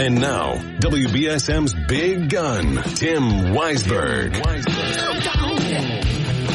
And now, WBSM's big gun, Tim Weisberg.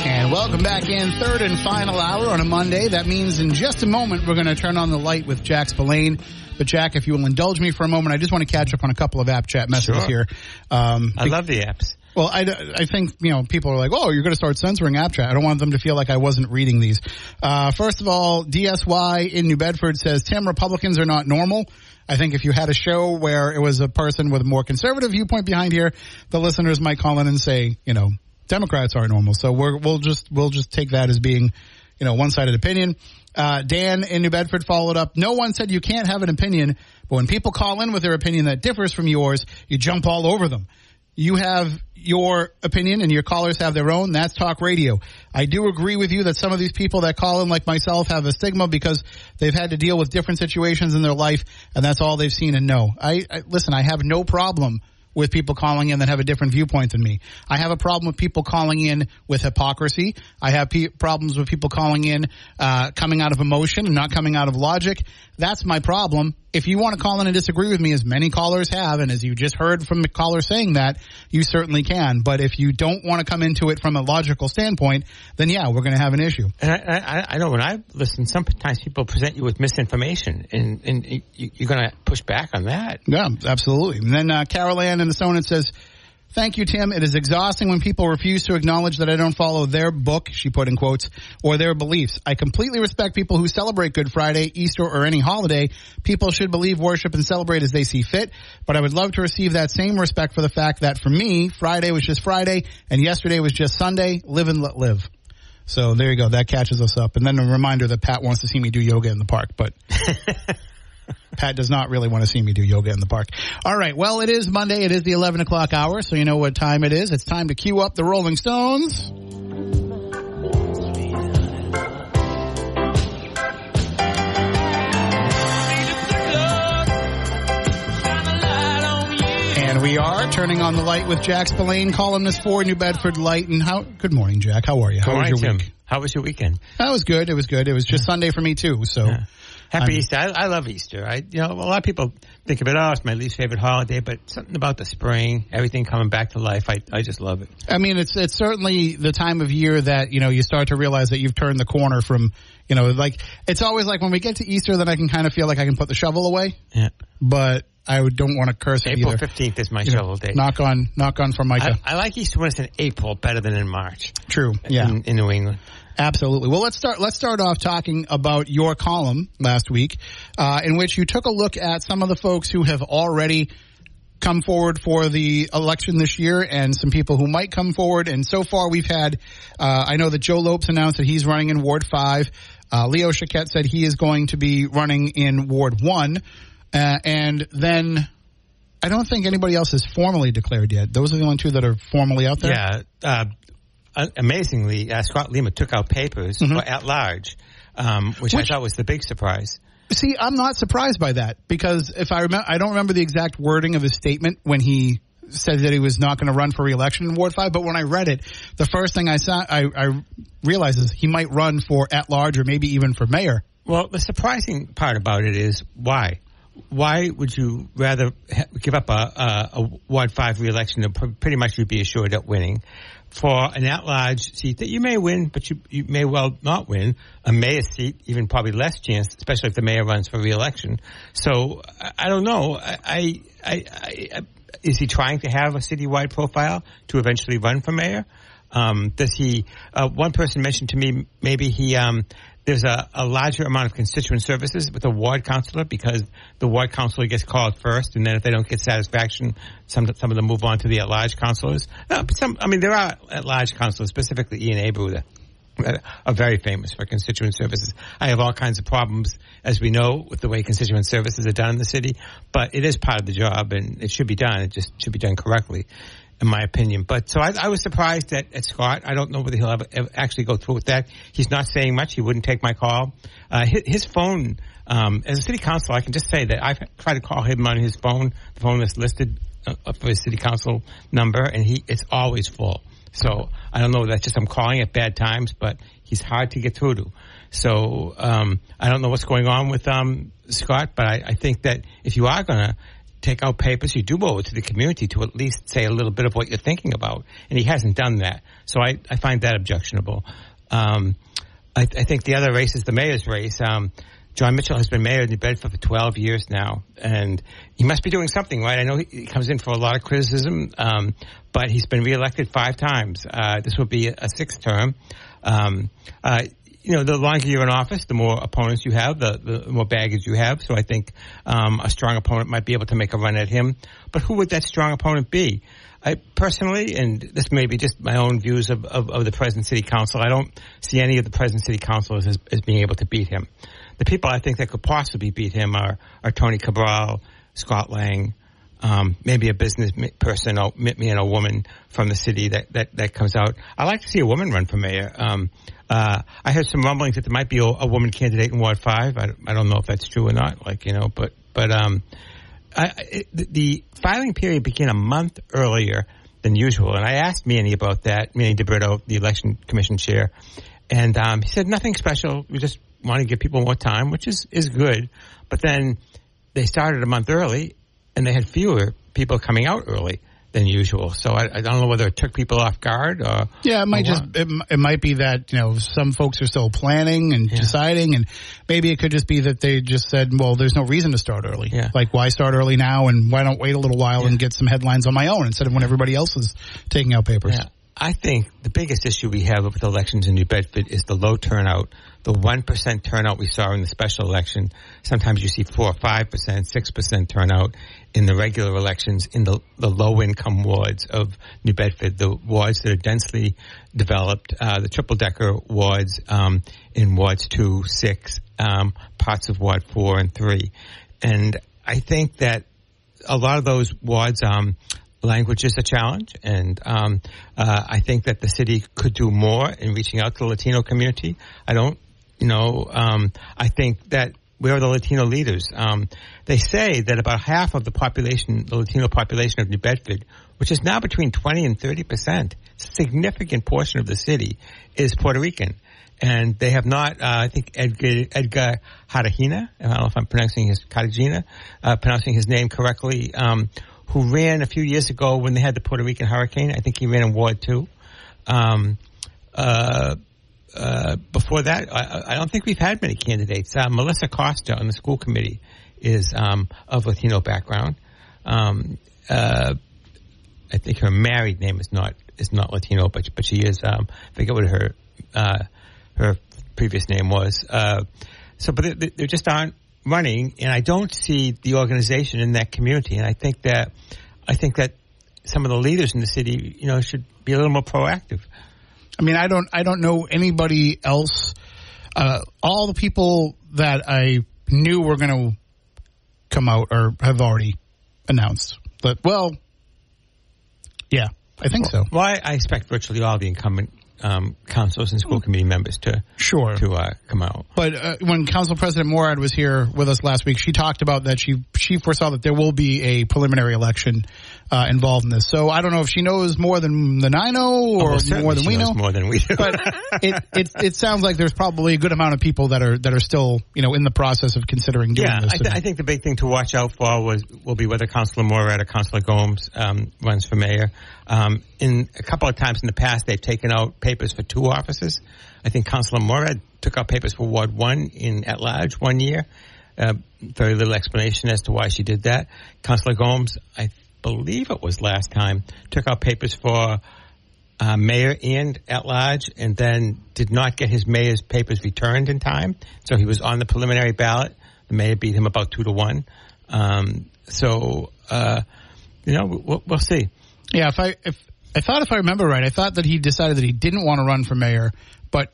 And welcome back in third and final hour on a Monday. That means in just a moment we're going to turn on the light with Jack Spillane. But Jack, if you will indulge me for a moment, I just want to catch up on a couple of app chat messages Sure. here. Um, I love the apps. Well, I, I think, you know, people are like, oh, you're going to start censoring app chat. I don't want them to feel like I wasn't reading these. Uh, first of all, DSY in New Bedford says, Tim, Republicans are not normal. I think if you had a show where it was a person with a more conservative viewpoint behind here, the listeners might call in and say, you know, Democrats are normal. So we're, we'll just, we'll just take that as being, you know, one-sided opinion. Uh, Dan in New Bedford followed up. No one said you can't have an opinion, but when people call in with their opinion that differs from yours, you jump all over them. You have your opinion and your callers have their own. That's talk radio. I do agree with you that some of these people that call in like myself have a stigma because they've had to deal with different situations in their life and that's all they've seen and know. I, I listen, I have no problem with people calling in that have a different viewpoint than me. I have a problem with people calling in with hypocrisy. I have problems with people calling in uh, coming out of emotion and not coming out of logic. That's my problem. If you want to call in and disagree with me, as many callers have, and as you just heard from the caller saying that, you certainly can. But if you don't want to come into it from a logical standpoint, then yeah, we're going to have an issue. And I, I, I know when I listen, sometimes people present you with misinformation, and, and you, you're going to push back on that. Yeah, absolutely. And then uh, Carol Ann in Acushnet says, Thank you, Tim. It is exhausting when people refuse to acknowledge that I don't follow their book, she put in quotes, or their beliefs. I completely respect people who celebrate Good Friday, Easter, or any holiday. People should believe, worship, and celebrate as they see fit. But I would love to receive that same respect for the fact that for me, Friday was just Friday, and yesterday was just Sunday. Live and let live. So there you go. That catches us up. And then a reminder that Pat wants to see me do yoga in the park, but Pat does not really want to see me do yoga in the park. All right. Well, it is Monday. It is the 11 o'clock hour, so you know what time it is. It's time to cue up the Rolling Stones. And we are turning on the light with Jack Spillane, columnist for New Bedford Light. And how? Good morning, Jack. How are you? How All was right, your Tim. week? How was your weekend? That was good. It was good. It was just Sunday for me too. So Happy I'm- Easter. I, I love Easter. I, you know, a lot of people think of it, oh, it's my least favorite holiday, but something about the spring, everything coming back to life, I, I just love it. I mean, it's it's certainly the time of year that you know you start to realize that you've turned the corner from you know like it's always like when we get to Easter, then I can kind of feel like I can put the shovel away, Yeah. but I would- don't want to curse it April either. 15th is my You know, shovel day. Knock on knock on Formica. I, I like Easter when it's in April better than in March. True. Yeah. In, in New England. Absolutely. Well, let's start. Let's start off talking about your column last week, uh, in which you took a look at some of the folks who have already come forward for the election this year, and some people who might come forward. And so far, we've had. Uh, I know that Joe Lopes announced that he's running in Ward Five. Uh, Leo Chiquette said he is going to be running in Ward One, uh, and then. I don't think anybody else has formally declared yet. Those are the only two that are formally out there. Yeah. Uh, amazingly, uh, Scott Lima took out papers Mm-hmm. at large, um, which, Which- I thought was the big surprise. See, I'm not surprised by that because if I remember, I don't remember the exact wording of his statement when he said that he was not going to run for reelection in Ward Five. But when I read it, the first thing I saw, I, I realized is he might run for at large or maybe even for mayor. Well, the surprising part about it is why. Why would you rather give up a, a, a Ward 5 reelection that pretty much you'd be assured of winning for an at-large seat that you may win, but you, you may well not win, a mayor seat, even probably less chance, especially if the mayor runs for reelection. So, I, I don't know. I, I, I, is he trying to have a citywide profile to eventually run for mayor? Um, does he? Uh, one person mentioned to me maybe he um, there's a, a, larger amount of constituent services with a ward councilor because the ward councilor gets called first, and then if they don't get satisfaction, some some of them move on to the at large councilors. Uh, some, I mean, there are at large councilors, specifically Ian Abreu, that are very famous for constituent services. I have all kinds of problems, as we know, with the way constituent services are done in the city, but it is part of the job and it should be done. It just should be done correctly in my opinion. But so I, I was surprised at, at, Scott. I don't know whether he'll ever, ever, actually go through with that. He's not saying much. He wouldn't take my call. Uh, his, his, phone, um, as a city council, I can just say that I've tried to call him on his phone, the phone that's listed uh, for his city council number, and he it's always full. So I don't know that's just I'm calling at bad times, but he's hard to get through to. So um, I don't know what's going on with um, Scott, but I, I think that if you are going to take out papers, you do owe it to the community to at least say a little bit of what you're thinking about. And he hasn't done that. So I, I find that objectionable. Um, I, I, think the other race is the mayor's race. Um, Jon Mitchell has been mayor of New Bedford for 12 years now, and he must be doing something right. I know he comes in for a lot of criticism, um, but he's been reelected five times. Uh, this will be a sixth term. Um, uh, you know, the longer you're in office, the more opponents you have, the, the more baggage you have. So I think um, a strong opponent might be able to make a run at him. But who would that strong opponent be? I personally, and this may be just my own views of, of, of the present city council, I don't see any of the present city councilors as, as, being able to beat him. The people I think that could possibly beat him are, are Tony Cabral, Scott Lang, um, maybe a business person, or me and a woman from the city that, that, that comes out. I like to see a woman run for mayor. Um, uh, I heard some rumblings that there might be a, a, woman candidate in Ward Five. I, I don't know if that's true or not. Like you know, but but um, I, it, the filing period began a month earlier than usual, and I asked Manny about that. Manny DeBrito, the election commission chair, and um, he said nothing special. We just want to give people more time, which is is good. But then they started a month early, and they had fewer people coming out early than usual. So I, I, don't know whether it took people off guard or yeah, it might just it, it, might be that you know some folks are still planning and yeah. deciding, and maybe it could just be that they just said, well, there's no reason to start early. Yeah. Like why start early now, and why don't wait a little while yeah. and get some headlines on my own instead of when everybody else is taking out papers. Yeah. I think the biggest issue we have with elections in New Bedford is the low turnout the 1% turnout we saw in the special election. Sometimes you see 4 or 5%, 6% turnout in the regular elections in the, the low income wards of New Bedford, the wards that are densely developed, uh, the triple decker wards, um, in wards 2, 6, um, parts of ward 4 and 3. And I think that a lot of those wards, um, language is a challenge, and um, uh, I think that the city could do more in reaching out to the Latino community. I don't you know, um, I think that we are the Latino leaders. Um, they say that about half of the population, the Latino population of New Bedford, which is now between 20 and 30 percent, significant portion of the city, is Puerto Rican. And they have not, uh, I think Edgar, Edgar I don't know if I'm pronouncing his, Cartagena, uh, pronouncing his name correctly, um, who ran a few years ago when they had the Puerto Rican hurricane. I think he ran in Ward 2. Um, uh, uh, before that, I, I, don't think we've had many candidates. Uh, Melissa Costa on the school committee is um, of Latino background. Um, uh, I think her married name is not is not Latino, but but she is. Um, I forget what her uh, her previous name was. Uh, so, but they, they just aren't running, and I don't see the organization in that community. And I think that I think that some of the leaders in the city, you know, should be a little more proactive. I mean, I don't, I don't know anybody else. Uh, all the people that I knew were going to come out or have already announced. But well, yeah, I think so. Well, I, I, expect virtually all the incumbent um, councils and school committee members to sure to uh, come out. But uh, when Council President Morad was here with us last week, she talked about that she she foresaw that there will be a preliminary election uh, involved in this. So I don't know if she knows more than than I know or oh, more than we know. More than we do. but it, it it sounds like there's probably a good amount of people that are that are still you know in the process of considering doing yeah, this. I, th- I think the big thing to watch out for was will be whether Councilor Morad or Councilor Gomes um, runs for mayor. Um, in a couple of times in the past, they've taken out papers for two offices. I think Councilor Morad took out papers for Ward One in at large one year. Uh, very little explanation as to why she did that. Councilor Gomes, I believe it was last time, took out papers for uh, mayor and at large, and then did not get his mayor's papers returned in time. So he was on the preliminary ballot. The mayor beat him about two to one. Um, so uh, you know, we'll, we'll see. Yeah, if I if I thought if I remember right, I thought that he decided that he didn't want to run for mayor, but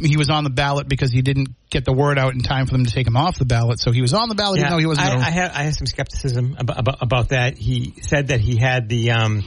he was on the ballot because he didn't get the word out in time for them to take him off the ballot. So he was on the ballot even though he wasn't. I, I had I had some skepticism about, about, about that. He said that he had the um,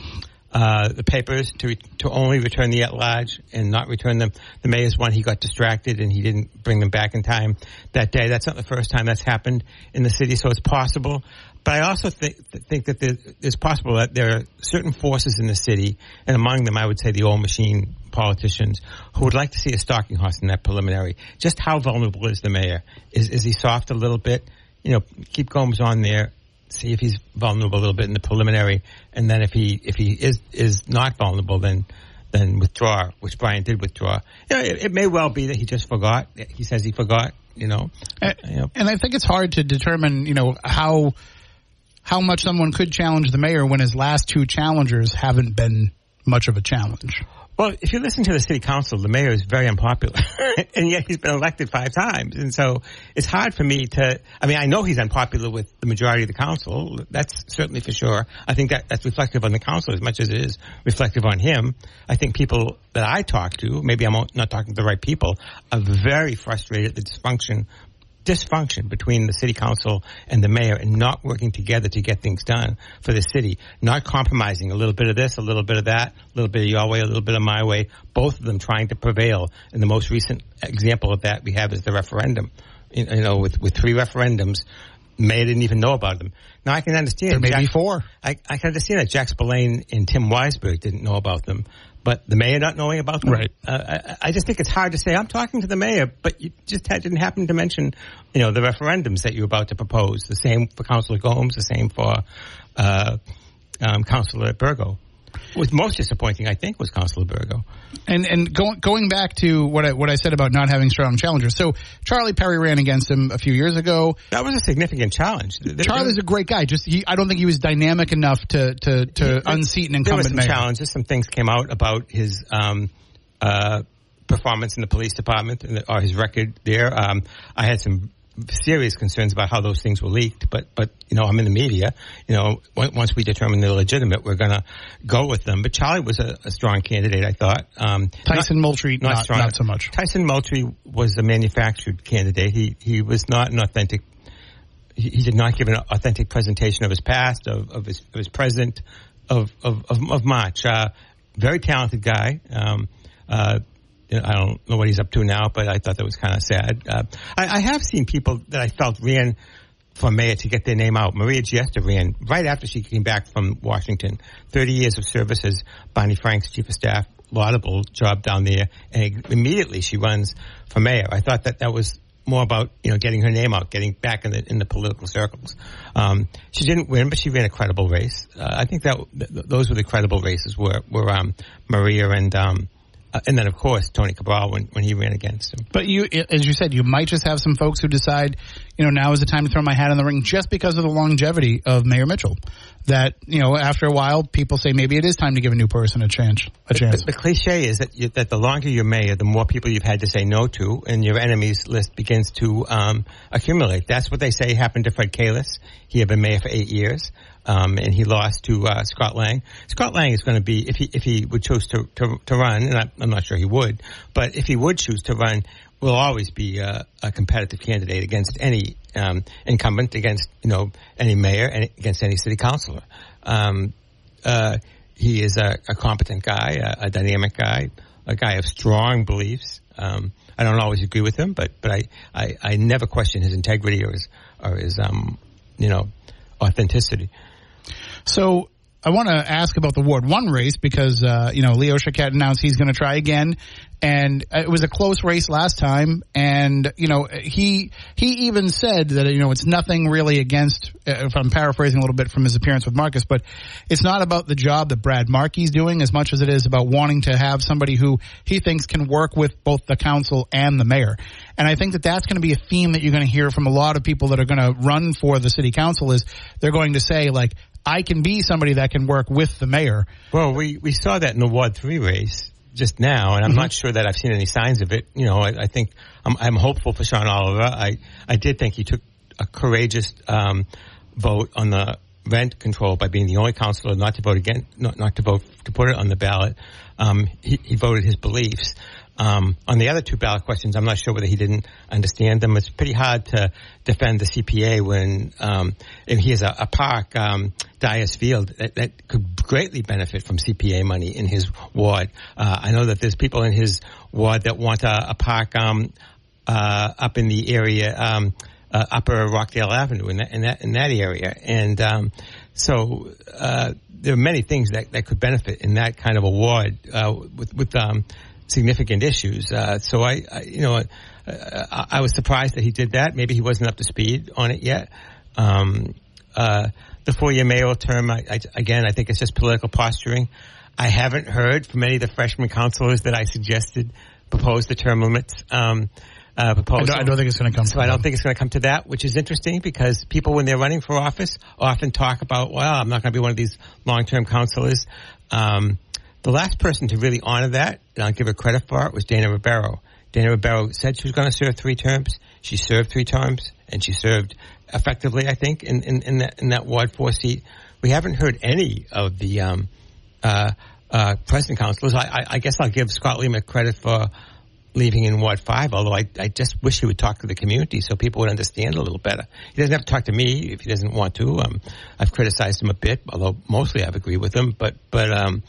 uh, the papers to to only return the at large and not return them. The mayor's one he got distracted and he didn't bring them back in time that day. That's not the first time that's happened in the city, so it's possible. But I also think think that there, it's possible that there are certain forces in the city, and among them, I would say the old machine politicians who would like to see a stalking horse in that preliminary. Just how vulnerable is the mayor? Is is he soft a little bit? You know, keep Gomes on there, see if he's vulnerable a little bit in the preliminary, and then if he if he is is not vulnerable, then then withdraw, which Brian did withdraw. You know, it, it may well be that he just forgot. He says he forgot. You know, and, you know. and I think it's hard to determine, you know, how how much someone could challenge the mayor when his last two challengers haven't been much of a challenge. Well, if you listen to the city council, the mayor is very unpopular, and yet he's been elected five times, and so it's hard for me to. I mean, I know he's unpopular with the majority of the council. That's certainly for sure. I think that that's reflective on the council as much as it is reflective on him. I think people that I talk to, maybe I'm not talking to the right people, are very frustrated at the dysfunction dysfunction between the city council and the mayor and not working together to get things done for the city, not compromising a little bit of this, a little bit of that, a little bit of your way, a little bit of my way, both of them trying to prevail. And the most recent example of that we have is the referendum. You know, with, with three referendums, Mayor didn't even know about them. Now I can understand. There may Jack, be four. I, I can understand that Jack Spillane and Tim Weisberg didn't know about them, but the mayor not knowing about them. Right. Uh, I, I just think it's hard to say. I'm talking to the mayor, but you just had, didn't happen to mention, you know, the referendums that you're about to propose. The same for Councillor Gomes. The same for uh, um, Councillor Burgo. Was most disappointing, I think, was Councillor Burgo. And and going going back to what I what I said about not having strong challengers. So Charlie Perry ran against him a few years ago. That was a significant challenge. Charlie's a great guy. Just he, I don't think he was dynamic enough to to, to unseat an incumbent. there were incumbent some mayor. challenges. Some things came out about his um, uh, performance in the police department or his record there. Um, I had some serious concerns about how those things were leaked, but but you know I'm in the media. You know, once we determine they're legitimate, we're going to go with them. But Charlie was a, a strong candidate, I thought. Um, Tyson not- Moultrie, not strong. not so much. Tyson Moultrie was a manufactured candidate. He he was not an authentic. He, he did not give an authentic presentation of his past, of, of his of his present, of of of, of much. Uh, very talented guy. Um, uh, I don't know what he's up to now, but I thought that was kind of sad. Uh, I, I have seen people that I felt ran for mayor to get their name out. Maria Giesta ran right after she came back from Washington. 30 years of service as Barney Frank's chief of staff. Laudable job down there. And immediately she runs for mayor. I thought that that was more about, you know, getting her name out, getting back in the, in the political circles. Um, she didn't win, but she ran a credible race. Uh, I think that th- th- those were the credible races were, were, um, Maria and, um, uh, and then of course Tony Cabral when, when he ran against him. But you, as you said, you might just have some folks who decide, you know, now is the time to throw my hat in the ring just because of the longevity of Mayor Mitchell. That you know, after a while, people say maybe it is time to give a new person a chance. A chance. The, the cliche is that you, that the longer you're mayor, the more people you've had to say no to, and your enemies list begins to um, accumulate. That's what they say happened to Fred Kalisz. He had been mayor for eight years, um, and he lost to uh, Scott Lang. Scott Lang is going to be if he if he would choose to to, to run, and I, I'm not sure he would, but if he would choose to run, will always be uh, a competitive candidate against any um, incumbent, against you know any mayor, and against any city councilor. Um, uh, he is a, a competent guy, a, a dynamic guy, a guy of strong beliefs. Um, I don't always agree with him, but but I, I, I never question his integrity or his or his um you know authenticity. So I want to ask about the Ward One race because uh, you know Leo Chiquette announced he's going to try again, and it was a close race last time. And you know he he even said that you know it's nothing really against. uh, If I'm paraphrasing a little bit from his appearance with Marcus, but it's not about the job that Brad Markey's doing as much as it is about wanting to have somebody who he thinks can work with both the council and the mayor. And I think that that's going to be a theme that you're going to hear from a lot of people that are going to run for the city council is they're going to say like I can be somebody that can work with the mayor. Well, we, we saw that in the Ward 3 race just now, and I'm mm-hmm. not sure that I've seen any signs of it. You know, I, I think I'm, I'm, hopeful for Shawn Oliver. I, I did think he took a courageous um, vote on the rent control by being the only councilor not to vote again, not, not to vote to put it on the ballot. Um, he, he voted his beliefs. Um, on the other two ballot questions, I'm not sure whether he didn't understand them. It's pretty hard to defend the CPA when um, he has a, a park, um, Dyers Field, that, that, could greatly benefit from CPA money in his ward. Uh, I know that there's people in his ward that want a, a park um, uh, up in the area, um, uh, Upper Rockdale Avenue, in that in that, in that area, and um, so uh, there are many things that, that could benefit in that kind of a ward uh, with with um, significant issues. Uh, so I, I, you know, I, I, was surprised that he did that. Maybe he wasn't up to speed on it yet. Um, uh, the four-year mayoral term, I, again, I think it's just political posturing. I haven't heard from any of the freshman councilors that I suggested propose the term limits. Um, uh, proposal. I don't, I don't, think it's going to come. So I don't think it's going to come to that, which is interesting because people, when they're running for office, often talk about, "Well, I'm not going to be one of these long-term councilors." Um, the last person to really honor that, and I'll give her credit for it, was Dana Rebeiro. Dana Rebeiro said she was going to serve three terms. She served three terms, and she served effectively, I think, in, in, in, that, in that Ward 4 seat. We haven't heard any of the um, uh, uh, president councilors. I, I, I, guess I'll give Scott Lima credit for leaving in Ward 5, although I, I just wish he would talk to the community so people would understand a little better. He doesn't have to talk to me if he doesn't want to. Um, I've criticized him a bit, although mostly I've agreed with him, but, but, um,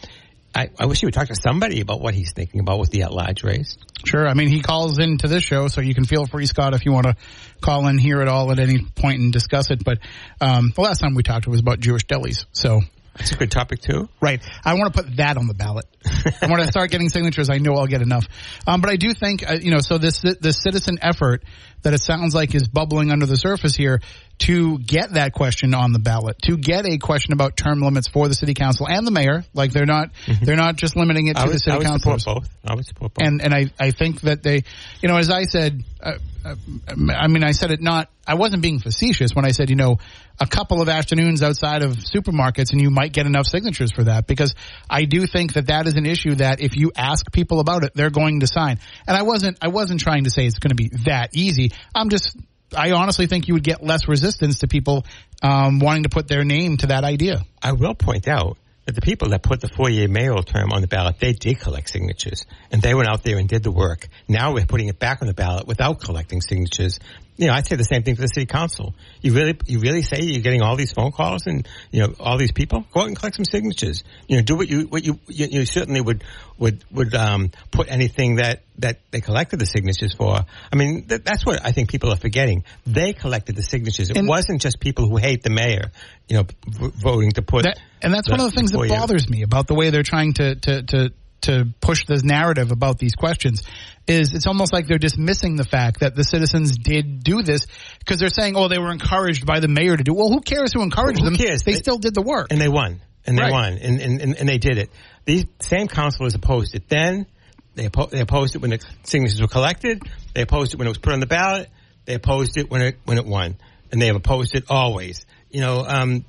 I, I wish he would talk to somebody about what he's thinking about with the at-large race. Sure. I mean, he calls into this show, so you can feel free, Scott, if you want to call in here at all at any point and discuss it. But um, the last time we talked, it was about Jewish delis. So that's a good topic too. Right. I want to put that on the ballot. I want to start getting signatures. I know I'll get enough. Um, but I do think, uh, you know, so this this citizen effort that it sounds like is bubbling under the surface here to get that question on the ballot, to get a question about term limits for the city council and the mayor. Like they're not mm-hmm. they're not just limiting it to would, the city council. both. I would support both. And and I I think that they, you know, as I said, uh, uh, I mean, I said it not. I wasn't being facetious when I said, you know, a couple of afternoons outside of supermarkets, and you might get enough signatures for that. Because I do think that that is an issue that if you ask people about it, they're going to sign. And I wasn't I wasn't trying to say it's going to be that easy. I'm just I honestly think you would get less resistance to people um, wanting to put their name to that idea. I will point out that the people that put the four-year mayoral term on the ballot, they did collect signatures, and they went out there and did the work. Now we're putting it back on the ballot without collecting signatures, you know, I'd say the same thing for the city council. You really, you really say you're getting all these phone calls and you know all these people. Go out and collect some signatures. You know, do what you what you you, you certainly would would would um, put anything that that they collected the signatures for. I mean, th- that's what I think people are forgetting. They collected the signatures. It and wasn't just people who hate the mayor, you know, v- voting to put. That, and that's one of the things that bothers me about the way they're trying to to to to push this narrative about these questions is it's almost like they're dismissing the fact that the citizens did do this because they're saying, oh, they were encouraged by the mayor to do. Well, who cares who encouraged well, who them? Cares? They, they, still did the work, and they won, and they right. won, and, and, and, they did it. These same councilors opposed it then. They, oppo- they opposed it when the signatures were collected. They opposed it when it was put on the ballot. They opposed it when it when it won, and they have opposed it always. You know, um,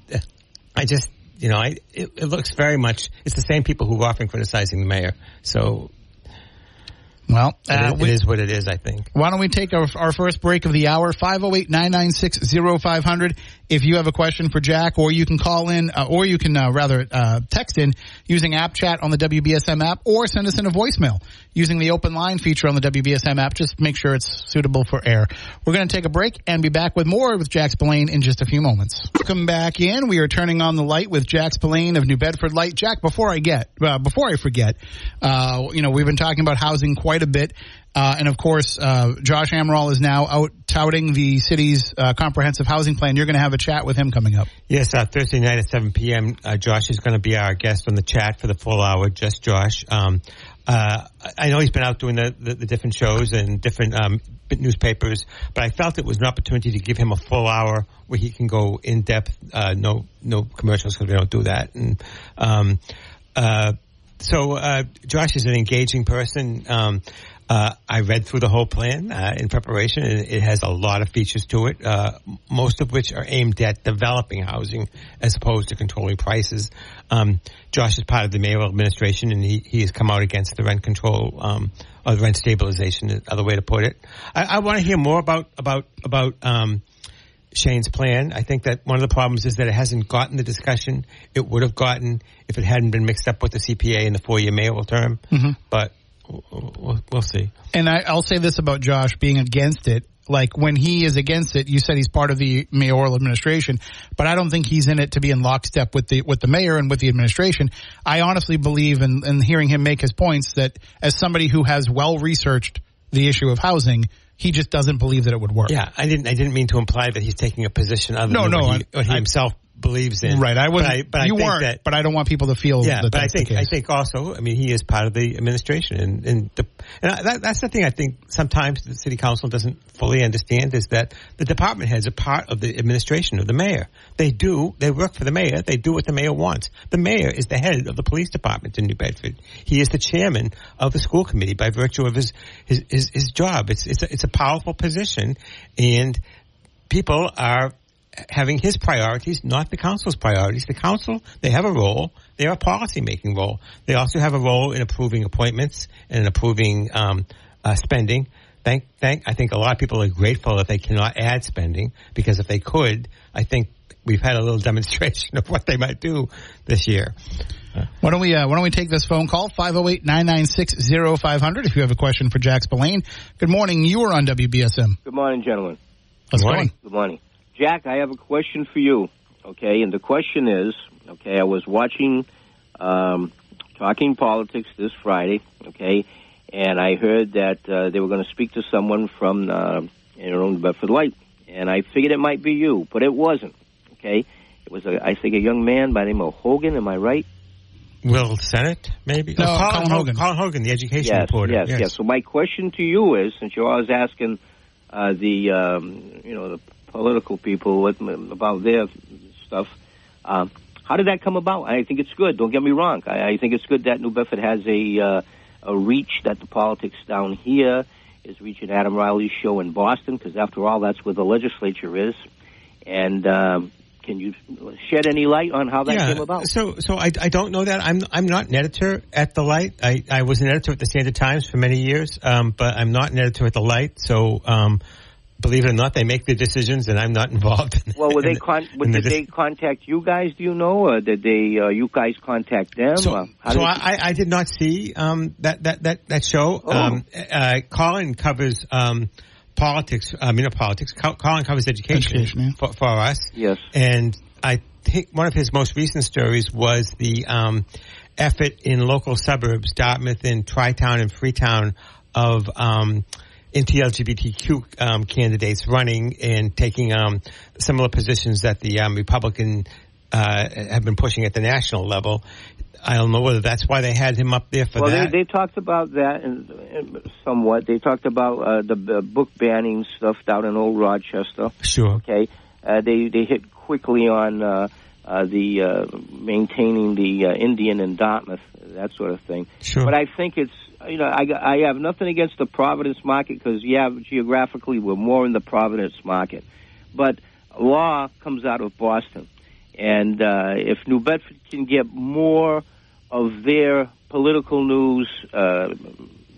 I just you know, I, it, it, looks very much, it's the same people who are often criticizing the mayor. So well, uh, it, is, we, it is what it is, I think. Why don't we take our, our first break of the hour, 508-996-0500. If you have a question for Jack, or you can call in, uh, or you can uh, rather uh, text in using app chat on the WBSM app, or send us in a voicemail using the open line feature on the WBSM app. Just make sure it's suitable for air. We're going to take a break and be back with more with Jack Spillane in just a few moments. Welcome back in. We are turning on the light with Jack Spillane of New Bedford Light. Jack, before I get, uh, before I forget, uh, you know, we've been talking about housing quite a bit. Uh, and of course, uh, Josh Amaral is now out touting the city's uh, comprehensive housing plan. You're going to have a chat with him coming up. Yes, uh, Thursday night at 7 p.m. Uh, Josh is going to be our guest on the chat for the full hour. Just Josh. Um, uh, I know he's been out doing the, the, the different shows and different um, newspapers, but I felt it was an opportunity to give him a full hour where he can go in depth. no, no commercials because we don't do that. And um, so Josh is an engaging person. Um, Uh, I read through the whole plan uh, in preparation, and it has a lot of features to it, uh, most of which are aimed at developing housing as opposed to controlling prices. Um, Josh is part of the mayoral administration, and he, he has come out against the rent control um, or the rent stabilization, other way to put it. I, I want to hear more about about about. Um, Shane's plan. I think that one of the problems is that it hasn't gotten the discussion it would have gotten if it hadn't been mixed up with the CPA in the four-year mayoral term. Mm-hmm. But we'll, we'll see. And I, I'll say this about Josh being against it. Like when he is against it, you said he's part of the mayoral administration, but I don't think he's in it to be in lockstep with the with the mayor and with the administration. I honestly believe in, in hearing him make his points that as somebody who has well researched the issue of housing, he just doesn't believe that it would work. Yeah, I didn't. I didn't mean to imply that he's taking a position other No, than no, what, he, what he I- himself believes in. Right. I wasn't. But I, but you I think weren't. that. but I don't want people to feel yeah, that but I think I think also, I mean, he is part of the administration, and and, the, and I, that, that's the thing I think sometimes the city council doesn't fully understand is that the department heads are part of the administration of the mayor. They do, they work for the mayor. They do what the mayor wants. The mayor is the head of the police department in New Bedford. He is the chairman of the school committee by virtue of his his his, his job. It's it's a, it's a powerful position, and people are having his priorities, not the council's priorities. The council, they have a role. They have a policy making role. They also have a role in approving appointments and in approving um, uh, spending. Thank, thank. I think a lot of people are grateful that they cannot add spending because if they could, I think we've had a little demonstration of what they might do this year. Why don't we uh, Why don't we take this phone call 508-996-0500 if you have a question for Jack Spillane. Good morning. You are on WBSM. Good morning, gentlemen. How's it Morning. going? Good morning. Jack, I have a question for you. Okay, and the question is, okay, I was watching um, Talking Politics this Friday, okay, and I heard that uh, they were going to speak to someone from uh, you know, the Bedford Light, and I figured it might be you, but it wasn't. Okay, it was, a, I think, a young man by the name of Hogan. Am I right? Will Sennett, maybe? No, Oh, Colin Hogan. Colin Hogan, the education yes, reporter. Yes, yes, So my question to you is, since you're always asking uh, the um, you know the political people about their stuff, um, how did that come about? I think it's good. Don't get me wrong. I, I think it's good that New Bedford has a uh, a reach that the politics down here is reaching Adam Reilly's show in Boston because after all, that's where the legislature is. And um, can you shed any light on how that yeah, came about? So, so I, I don't know that. I'm I'm not an editor at the Light. I, I was an editor at the Standard Times for many years, um, but I'm not an editor at the Light. So, um, believe it or not, they make the decisions, and I'm not involved. In, Well, were they con- in the did they dis- contact you guys? Do you know, or did they uh, you guys contact them? So, so did- I, I did not see um, that that that that show. Oh. Um, uh, Colin covers um, politics. I mean, not politics. Colin covers education, Education, yeah. for, for us. Yes. And I think one of his most recent stories was the um, effort in local suburbs, Dartmouth and Tri-Town and Freetown, of um, anti-LGBTQ um, candidates running and taking um, similar positions that the um, Republican uh, have been pushing at the national level. I don't know whether that's why they had him up there for well, that. they, they talked about that and, and somewhat. They talked about uh, the uh, book banning stuff down in Old Rochester. sure. Okay, uh, they they hit quickly on uh, uh, the uh, maintaining the uh, Indian in Dartmouth, that sort of thing. Sure. But I think it's you know I I have nothing against the Providence market because yeah geographically we're more in the Providence market, but law comes out of Boston, and uh, if New Bedford can get more of their political news, uh,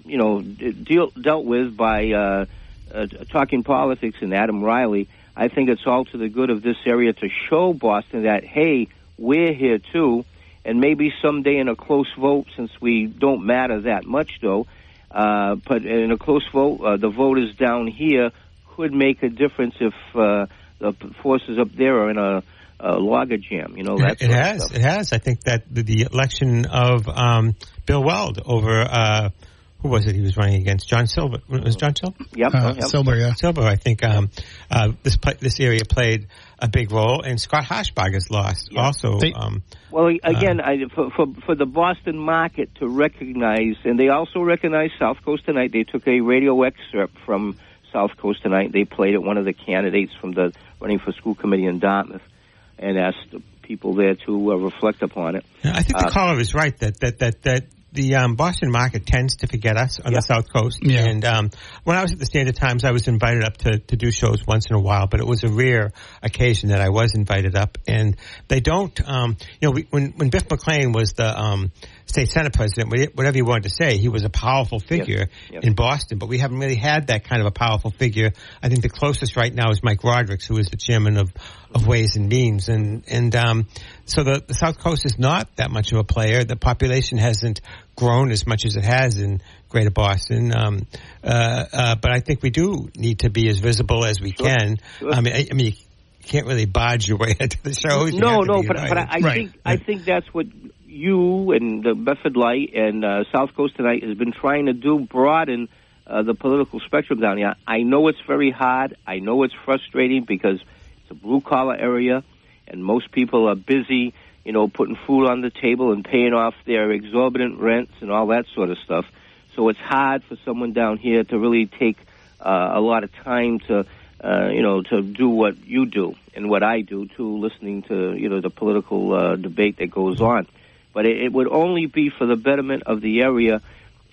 you know, deal, dealt with by uh, uh, talking politics and Adam Reilly. I think it's all to the good of this area to show Boston that hey, we're here too, and maybe someday in a close vote, since we don't matter that much though, uh, but in a close vote, uh, the voters down here could make a difference if uh, the forces up there are in a, a logger jam. You know that. It sort has. stuff. It has. I think that the, the election of um, Bill Weld over uh, who was it he was running against? John Silber. Was it John Silber? Yep. Uh, yep. Silber, yeah. Silber. I think um, uh, this pla this area played a big role, and Scott Harshbarger's lost also. They- um, Well, again, I, for, for for the Boston market to recognize, and they also recognize South Coast tonight. They took a radio excerpt from South Coast tonight. They played it one of the candidates from the running for school committee in Dartmouth, and asked the people there to uh, reflect upon it. I think the Uh, caller is right that that that that the um, Boston market tends to forget us on Yeah. the South Coast. Yeah. And um, when I was at the Standard Times, I was invited up to, to do shows once in a while, but it was a rare occasion that I was invited up. And they don't, um, you know, we, when when Biff MacLean was the um, state senate president, whatever you wanted to say, he was a powerful figure Yes. in Boston. But we haven't really had that kind of a powerful figure. I think the closest right now is Mike Rodrigues, who is the chairman of of Ways and Means, and and um, so the the South Coast is not that much of a player. The population hasn't grown as much as it has in Greater Boston, um, uh, uh, but I think we do need to be as visible as we can. Sure. I mean, I, I mean, you can't really bodge your way into the shows. You No, no, but but I, I Right. think I think that's what you and the Bedford Light and uh, South Coast tonight has been trying to do, broaden uh, the political spectrum down here. I know it's very hard. I know it's frustrating because a blue collar area, and most people are busy, you know, putting food on the table and paying off their exorbitant rents and all that sort of stuff. So it's hard for someone down here to really take uh, a lot of time to, uh, you know, to do what you do and what I do too, listening to you know the political uh, debate that goes on. But it, it would only be for the betterment of the area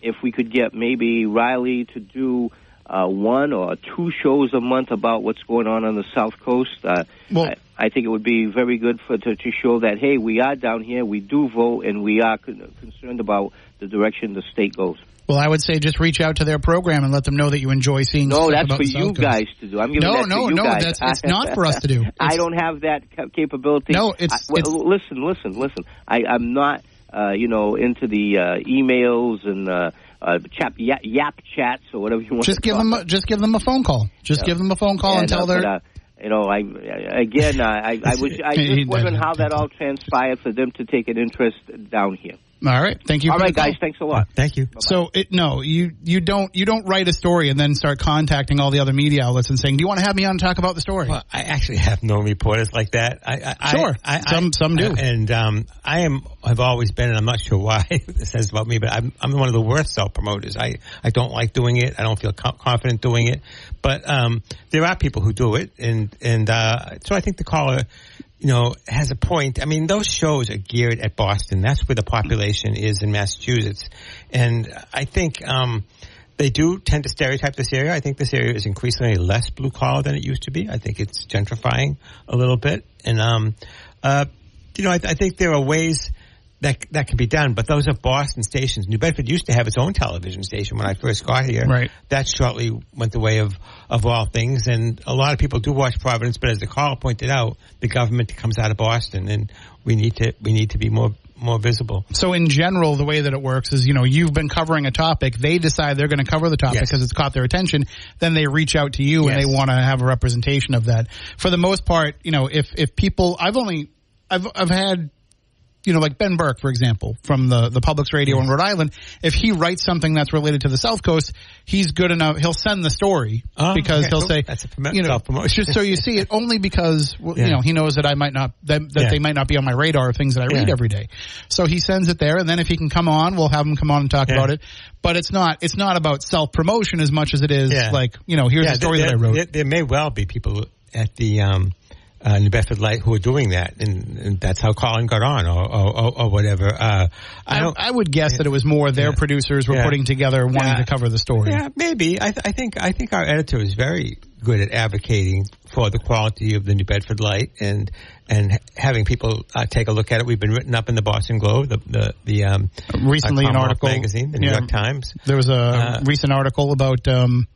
if we could get maybe Reilly to do uh, one or two shows a month about what's going on on the South Coast. Uh, Well- I, I think it would be very good for to, to show that hey, we are down here, we do vote, and we are con- concerned about the direction the state goes. Well, I would say just reach out to their program and let them know that you enjoy seeing. No, that's for you Coast. guys to do. I'm giving No, that to no, you no, guys. that's- it's not for us to do. I don't have that ca- capability. No, it's- I, well, it's- listen, listen, listen. I, I'm not, uh, you know, into the uh, emails and uh, uh, chap, yap, yap chats or whatever you want. Just to give call them, a, just give them a phone call. Just Yeah. give them a phone call and And, tell their. but, uh, you know, I again, uh, I, I was, I just wondering how that all transpired for them to take an interest down here. All right, thank you. All right, for call. guys, thanks a lot. Thank you. So it no, you you don't you don't write a story and then start contacting all the other media outlets and saying, "Do you want to have me on to talk about the story?" Well, I actually have known reporters like that. I, I, Sure. I, I, Some- some do. and um, I am. I've always been, and I'm not sure why this says about me, but I'm, I'm one of the worst self promoters. I, I don't like doing it. I don't feel confident doing it. But um, there are people who do it, and and uh, so I think the caller, you know, has a point. I mean, those shows are geared at Boston. That's where the population is in Massachusetts, and I think. Um, they do tend to stereotype this area. I think this area is increasingly less blue collar than it used to be. I think it's gentrifying a little bit, and um, uh, you know, I, I think there are ways that that can be done. But those are Boston stations. New Bedford used to have its own television station when I first got here. Right. That shortly went the way of of all things, and a lot of people do watch Providence. But as the caller pointed out, the government comes out of Boston, and we need to we need to be more more visible. So in general, the way that it works is, you know, you've been covering a topic. They decide they're going to cover the topic Yes. because it's caught their attention. Then they reach out to you and they want to have a representation of that. For the most part, you know, if, if people, I've only, I've, I've had, you know, like Ben Berke, for example, from the, the Public's radio in Rhode Island, if he writes something that's related to the South Coast, he's good enough. He'll send the story Oh, because okay. he'll Cool. say, That's a you know, just so you see it only because, well, Yeah. you know, he knows that I might not, that, that Yeah. they might not be on my radar of things that I read Yeah. every day. So he sends it there and then if he can come on, we'll have him come on and talk about it. But it's not, it's not about self promotion as much as it is like, you know, here's the story there, that I wrote. There, there may well be people at the um, uh, New Bedford Light who are doing that, and, and that's how Colin got on, or or, or, whatever. Uh, I I. I would guess that it was more their Yeah. producers were Yeah. putting together wanting Yeah. to cover the story. yeah, maybe. I, th- I think I think our editor is very good at advocating for the quality of the New Bedford Light and and having people uh, take a look at it. We've been written up in the Boston Globe, the the, the um, Recently, uh, an article magazine, the New yeah. York Times. There was a Uh, recent article about um,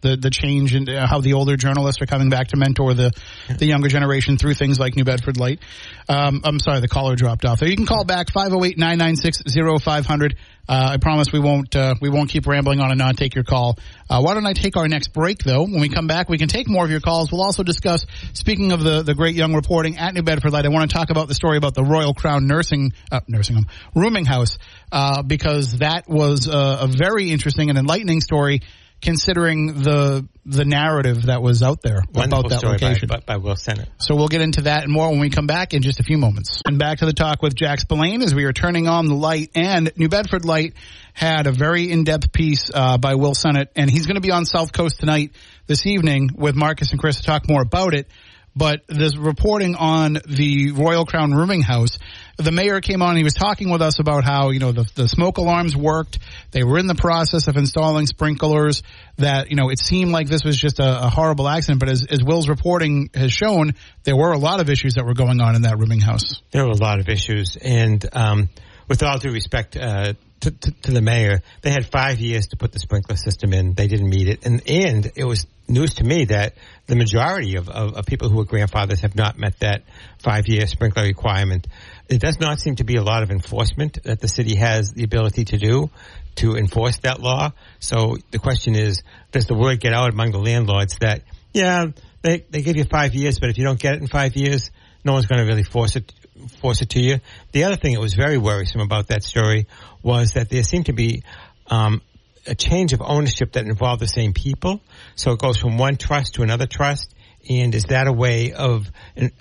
the the change in uh, how the older journalists are coming back to mentor the the younger generation through things like New Bedford Light. Um, I'm sorry, the caller dropped off there. You can call back 508-996-0500. Uh, I promise we won't uh, we won't keep rambling on and not take your call. Uh, why don't I take our next break though? When we come back, we can take more of your calls. We'll also discuss. Speaking of the the great young reporting at New Bedford Light, I want to talk about the story about the Royal Crown Nursing uh, nursing home rooming house uh, because that was a, a very interesting and enlightening story. Considering the the narrative that was out there Wonderful about that location, by, by, by Will Sennett. so we'll get into that and more when we come back in just a few moments. And back to the talk with Jack Spillane as we are turning on the light. And New Bedford Light had a very in-depth piece uh, by Will Sennett, and he's going to be on South Coast tonight this evening with Marcus and Chris to talk more about it. But this reporting on the Royal Crown Rooming House, the mayor came on. And he was talking with us about how you know the the smoke alarms worked. They were in the process of installing sprinklers. That you know it seemed like this was just a, a horrible accident, but as, as Will's reporting has shown, there were a lot of issues that were going on in that rooming house. There were a lot of issues, and um, with all due respect uh, to, to, to, the mayor, they had five years to put the sprinkler system in. They didn't meet it, and and it was news to me that the majority of, of, of people who are grandfathers have not met that five year sprinkler requirement. It does not seem to be a lot of enforcement that the city has the ability to do to enforce that law. So the question is, does the word get out among the landlords that, yeah, they, they give you five years, but if you don't get it in five years, no one's going to really force it, force it to you. The other thing that was very worrisome about that story was that there seemed to be, um, a change of ownership that involved the same people. So it goes from one trust to another trust. And is that a way of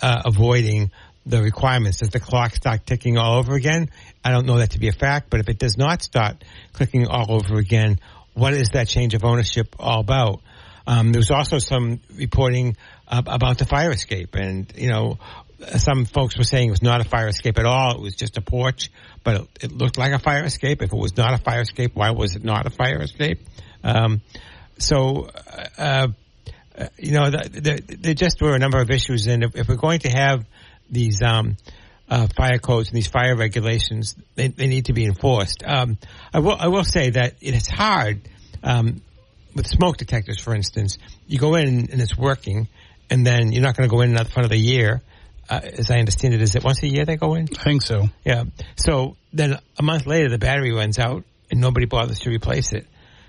uh, avoiding the requirements? Does the clock start ticking all over again? I don't know that to be a fact, but if it does not start clicking all over again, what is that change of ownership all about? Um, there was also some reporting uh, about the fire escape, and you know, some folks were saying it was not a fire escape at all; it was just a porch but it, it, looked like a fire escape. If it was not a fire escape, why was it not a fire escape? Um, so, uh, uh, you know, there the, the just were a number of issues, and if, if we're going to have these um, uh, fire codes and these fire regulations, they, they need to be enforced. Um, I will I will say that it is hard um, with smoke detectors, for instance. You go in and it's working, and then you're not going to go in another front of the year uh, as I understand it, is it once a year they go in? I think so. Yeah. So then a month later, the battery runs out and nobody bothers to replace it.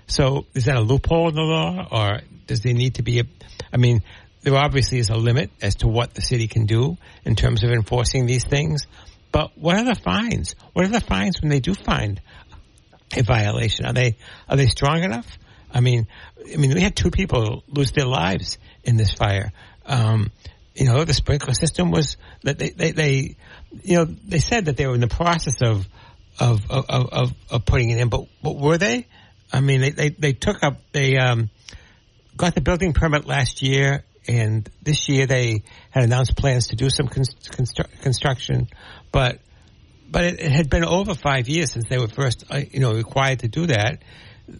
So is that a loophole in the law or does there need to be a, I mean, there obviously is a limit as to what the city can do in terms of enforcing these things. But what are the fines? What are the fines when they do find a violation? Are they, are they strong enough? I mean, I mean, we had two people lose their lives in this fire. Um, you know, the sprinkler system was that they, they, they, you know, they said that they were in the process of, of, of, of, of putting it in, but, but were they? I mean, they, they, they took up, they, um, got the building permit last year and this year they had announced plans to do some constru- construction, but, but it, it, had been over five years since they were first, uh, you know, required to do that.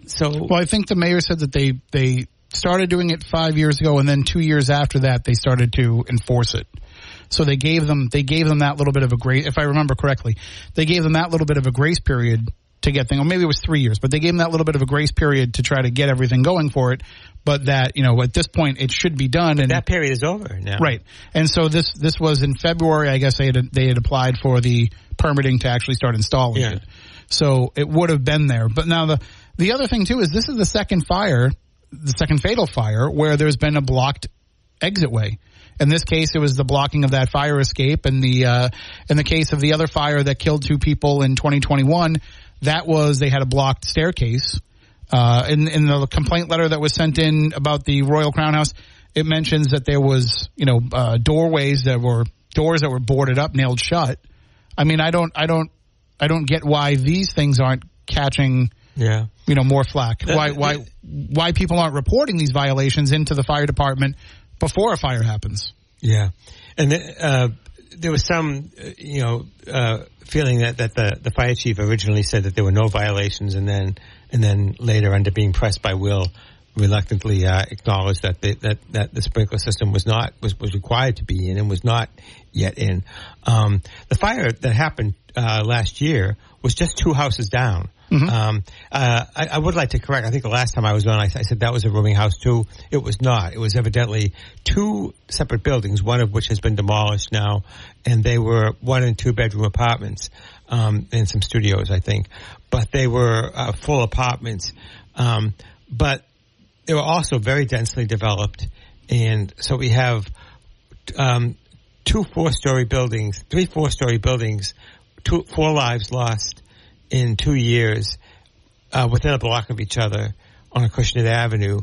So, well, I think the mayor said that they, they, started doing it five years ago, and then two years after that, they started to enforce it. So they gave them they gave them that little bit of a grace, if I remember correctly, they gave them that little bit of a grace period to get things. Or maybe it was three years, but they gave them that little bit of a grace period to try to get everything going for it. But that you know at this point it should be done, but and that period is over now. Right, and so this this was in February. I guess they had they had applied for the permitting to actually start installing yeah. it. So it would have been there. But now the the other thing too is this is the second fire the second fatal fire where there's been a blocked exit way. In this case, it was the blocking of that fire escape. And the uh, in the case of the other fire that killed two people in 2021, that was they had a blocked staircase. Uh, in in the complaint letter that was sent in about the Royal Crown House, it mentions that there was you know uh, doorways that were doors that were boarded up, nailed shut. I mean, I don't, I don't, I don't get why these things aren't catching yeah. You know, more flack. Why why why people aren't reporting these violations into the fire department before a fire happens? Yeah. And uh, there was some, uh, you know, uh, feeling that, that the, the fire chief originally said that there were no violations, and then and then later, under being pressed by Will, reluctantly uh, acknowledged that the, that that the sprinkler system was not was, was required to be in and was not yet in. Um, the fire that happened uh, last year was just two houses down. Mm-hmm. Um, uh, I, I, would like to correct. I think the last time I was on, I, I, said that was a rooming house too. It was not. It was evidently two separate buildings, one of which has been demolished now, and they were one and two bedroom apartments um, and some studios, I think. But they were uh, full apartments. Um, but they were also very densely developed, and so we have um, two four-story buildings, three four-story buildings, two, four lives lost in two years uh, within a block of each other on Acushnet Avenue.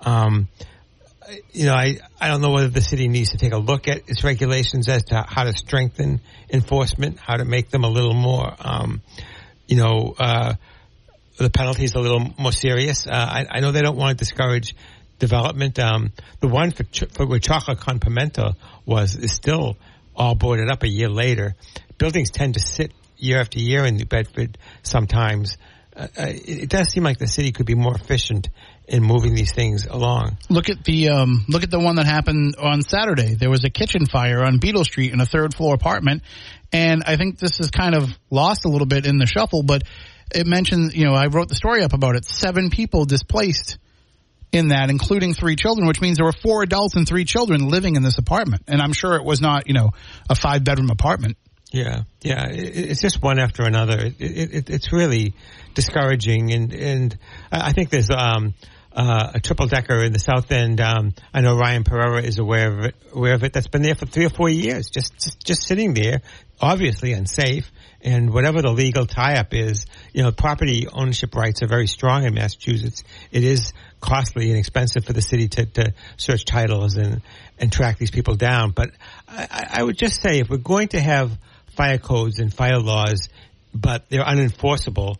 Um, you know, I, I don't know whether the city needs to take a look at its regulations as to how to strengthen enforcement, how to make them a little more, um, you know, uh, the penalties a little more serious. Uh, I, I, know they don't want to discourage development. Um, the one for, ch- for chocolate con was is still all boarded up a year later. Buildings tend to sit year after year in New Bedford sometimes. Uh, uh, it, does seem like the city could be more efficient in moving these things along. Look at the um, look at the one that happened on Saturday. There was a kitchen fire on Beetle Street in a third floor apartment, and I think this is kind of lost a little bit in the shuffle. But it mentioned, you know, I wrote the story up about it. Seven people displaced in that, including three children, which means there were four adults and three children living in this apartment. And I'm sure it was not, you know, a five bedroom apartment. Yeah, yeah, it's just one after another. It, it, it's really discouraging, and and I think there's um, uh, a triple decker in the South End. Um, I know Ryan Pereira is aware of it. Aware of it. That's been there for three or four years, just just, just sitting there, obviously unsafe. And whatever the legal tie-up is, you know, property ownership rights are very strong in Massachusetts. It is costly and expensive for the city to, to search titles and and track these people down. But I, I would just say, if we're going to have fire codes and fire laws, but they're unenforceable,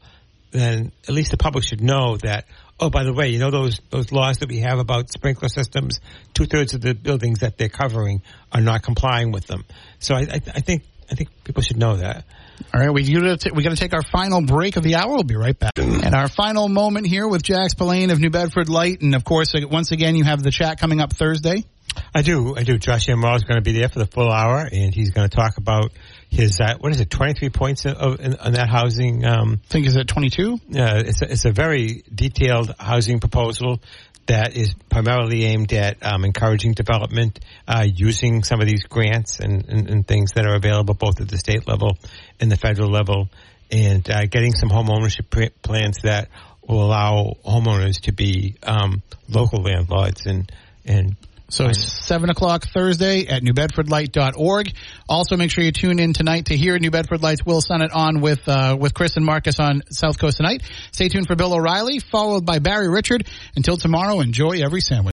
then at least the public should know that Oh, by the way, you know those those laws that we have about sprinkler systems. Two thirds of the buildings that they're covering are not complying with them. So I, I, I think I think people should know that. All right, we got to we got to take our final break of the hour. We'll be right back. And our final moment here with Jack Spillane of New Bedford Light, and of course, once again, you have the chat coming up Thursday. I do, I do. Josh Amaral is going to be there for the full hour, and he's going to talk about his uh, what is it, twenty three points on that housing. Um, I think is it twenty two. Yeah, it's a, it's a very detailed housing proposal that is primarily aimed at um, encouraging development uh, using some of these grants and, and, and, things that are available both at the state level and the federal level, and uh, getting some home ownership plans that will allow homeowners to be um, local landlords and and so 7 o'clock Thursday at newbedfordlight.org. Also make sure you tune in tonight to hear New Bedford Light's Will Sennett on with, uh, with Chris and Marcus on South Coast tonight. Stay tuned for Bill O'Reilly, followed by Barry Richard. Until tomorrow, enjoy every sandwich.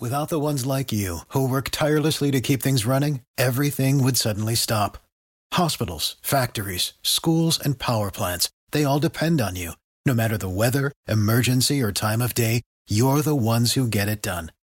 Without the ones like you, who work tirelessly to keep things running, everything would suddenly stop. Hospitals, factories, schools, and power plants, they all depend on you. No matter the weather, emergency, or time of day, you're the ones who get it done.